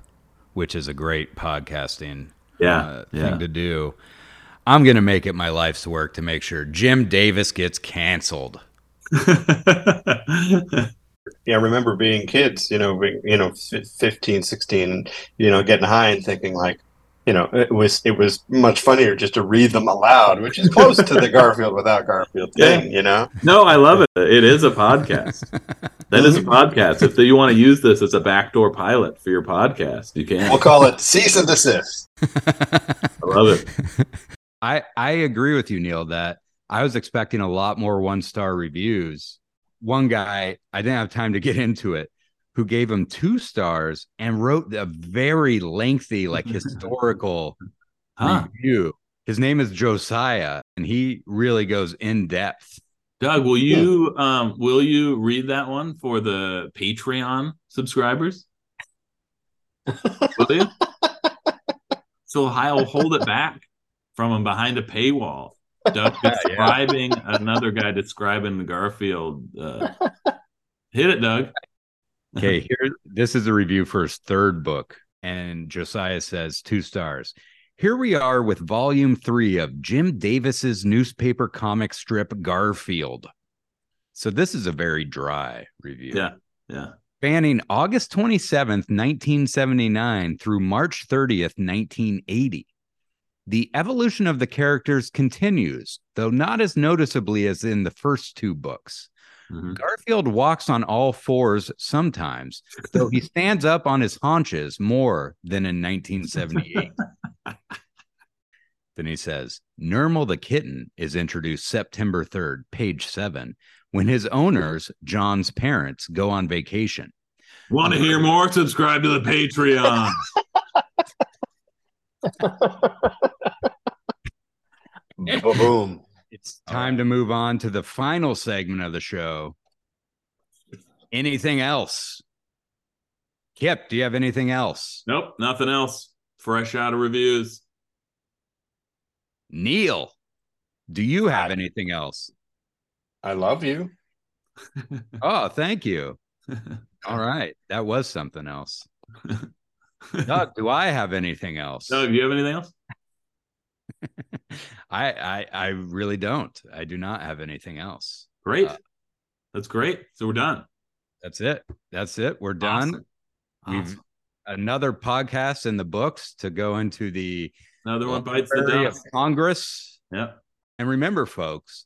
which is a great podcasting Yeah. uh, yeah. thing to do, I'm going to make it my life's work to make sure Jim Davis gets canceled. <laughs> Yeah, I remember being kids, you know, being, you know, f- 15, 16, you know, getting high and thinking like, you know, it was it was much funnier just to read them aloud, which is close to the <laughs> Garfield without Garfield thing, you know. No, I love it. It is a podcast. That is a <laughs> podcast. If you want to use this as a backdoor pilot for your podcast, you can. We'll call it cease and desist. I love it. I I agree with you, Neil, that I was expecting a lot more one star reviews. One guy, I didn't have time to get into it, who gave him two stars and wrote a very lengthy, like <laughs> historical Huh. review. His name is Josiah, and he really goes in depth. Doug, will you um will you read that one for the Patreon subscribers? <laughs> will you? So I'll hold it back from him behind a paywall. Doug <laughs> describing another guy describing the Garfield. Uh, <laughs> hit it, Doug. Okay, <laughs> here this is a review for his third book, and Josiah says two stars. Here we are with volume three of Jim Davis's newspaper comic strip Garfield. So this is a very dry review. Yeah, yeah. Spanning August 27th, 1979 through March 30th, 1980. The evolution of the characters continues, though not as noticeably as in the first two books. Mhm. Garfield walks on all fours sometimes, though he stands up on his haunches more than in 1978. <laughs> then he says, Nermal the kitten is introduced September 3rd, page 7, when his owners, John's parents, go on vacation. Want to hear more? Subscribe to the Patreon. <laughs> <laughs> Boom. It's time to move on to the final segment of the show. Anything else? Kip, do you have anything else? nope, nothing else. Fresh out of reviews. Neil, do you have anything else? I love you. Oh, thank you. <laughs> All right. That was something else. <laughs> Doug, do I have anything else? Doug, do you have anything else? <laughs> I, I I really don't. I do not have anything else. Great. Uh, That's great. So we're done. That's it. That's it. We're done. Awesome. We've Awesome. another podcast in the books to go into the Another one bites the dust. Congress. Yep. And remember, folks,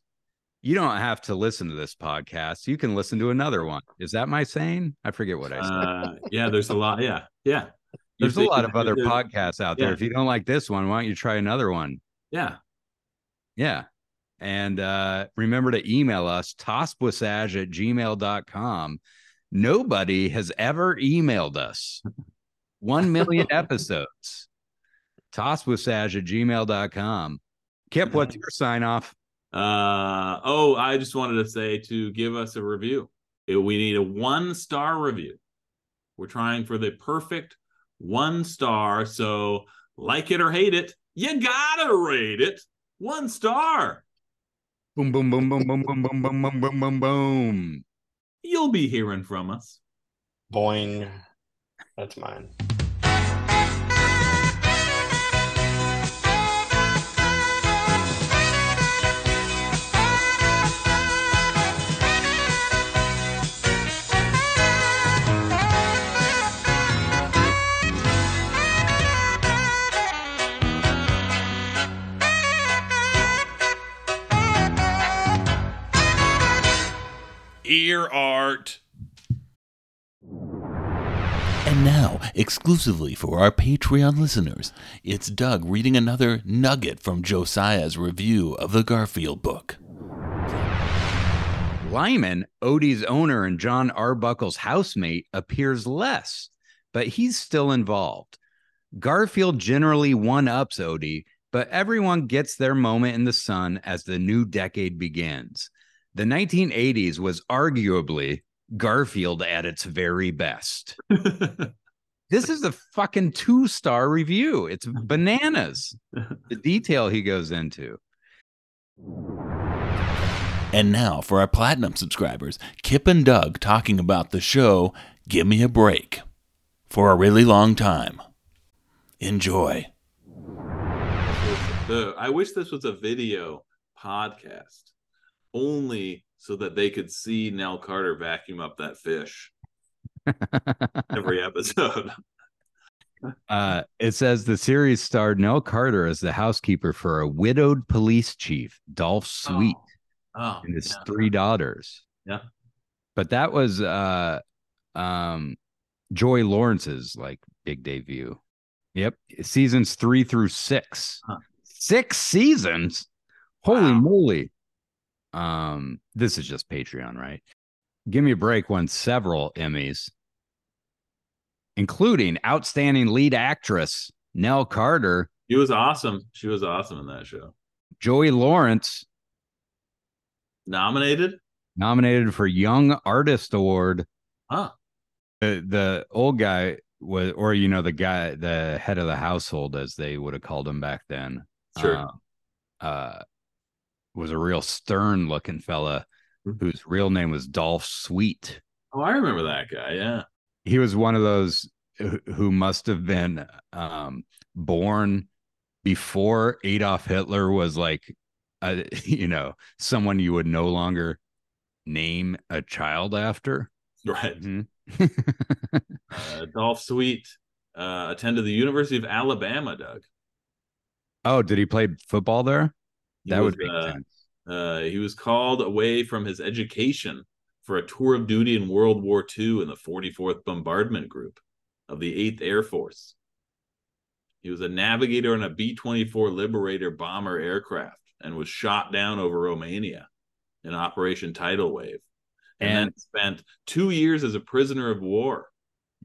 you don't have to listen to this podcast. You can listen to another one. Is that my saying? I forget what I said. Uh, yeah, there's a lot. Yeah. Yeah. There's a lot of other podcasts out there. yeah. If you don't like this one, why don't you try another one? Yeah. Yeah. And uh, remember to email us, tosswasage at gmail.com. Nobody has ever emailed us. <laughs> One million episodes. Tosswasage at gmail.com. Kip, what's your sign off? Uh, oh, I just wanted to say to give us a review. We need a one star review. We're trying for the perfect one star. So, like it or hate it, you gotta rate it one star. Boom, boom, boom, boom, boom, boom, boom, boom, boom, boom, boom, boom. You'll be hearing from us. Boing. That's mine. Ear art. And now, exclusively for our Patreon listeners, it's Doug reading another nugget from Josiah's review of the Garfield book. Lyman, Odie's owner and John Arbuckle's housemate, appears less, but he's still involved. Garfield generally one ups Odie, but everyone gets their moment in the sun as the new decade begins. The 1980s was arguably Garfield at its very best. <laughs> This is a fucking two star review. It's <laughs> bananas. The detail he goes into. And now, for our Platinum subscribers, Kip and Doug talking about the show Give Me a Break for a really long time. Enjoy. The I wish this was a video podcast, only so that they could see Nell Carter vacuum up that fish <laughs> every episode. <laughs> Uh, it says the series starred Nell Carter as the housekeeper for a widowed police chief, Dolph Sweet, Oh, and his yeah. three daughters. Yeah. But that was uh um Joey Lawrence's like big debut. Yep. Seasons three through six. Huh. Six seasons. Holy Wow. moly. Um, this is just Patreon, right? Give me a break won several Emmys, including outstanding lead actress Nell Carter, She was awesome. She was awesome in that show. Joey Lawrence, Nominated? nominated for Young Artist Award. Huh. the the old guy was or you know the guy the head of the household as they would have called him back then Sure. uh, uh was a real stern looking fella Mhm. whose real name was dolph sweet Oh, I remember that guy. Yeah. he was one of those who must have been um born before adolf hitler was like uh, <laughs> you know someone you would no longer name a child after Right. Mhm. <laughs> Uh, Dolph Sweet uh, attended the University of Alabama, Doug. oh did he play football there He that was, would make uh, sense Uh, he was called away from his education for a tour of duty in World War II in the 44th Bombardment Group of the 8th Air Force. He was a navigator on a B 24 Liberator bomber aircraft and was shot down over Romania in Operation Tidal Wave. And, And- spent two years as a prisoner of war.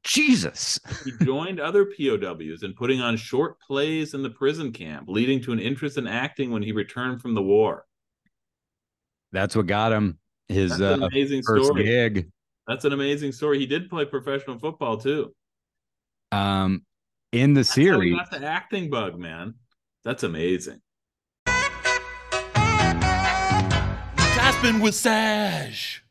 Jesus. He joined other POWs in putting on short plays in the prison camp, leading to an interest in acting when he returned from the war. That's what got him his That's an uh, amazing first story. gig. That's an amazing story. He did play professional football too. Um, in the That's how he series, got the acting bug, man. That's amazing. Taspin with Sash.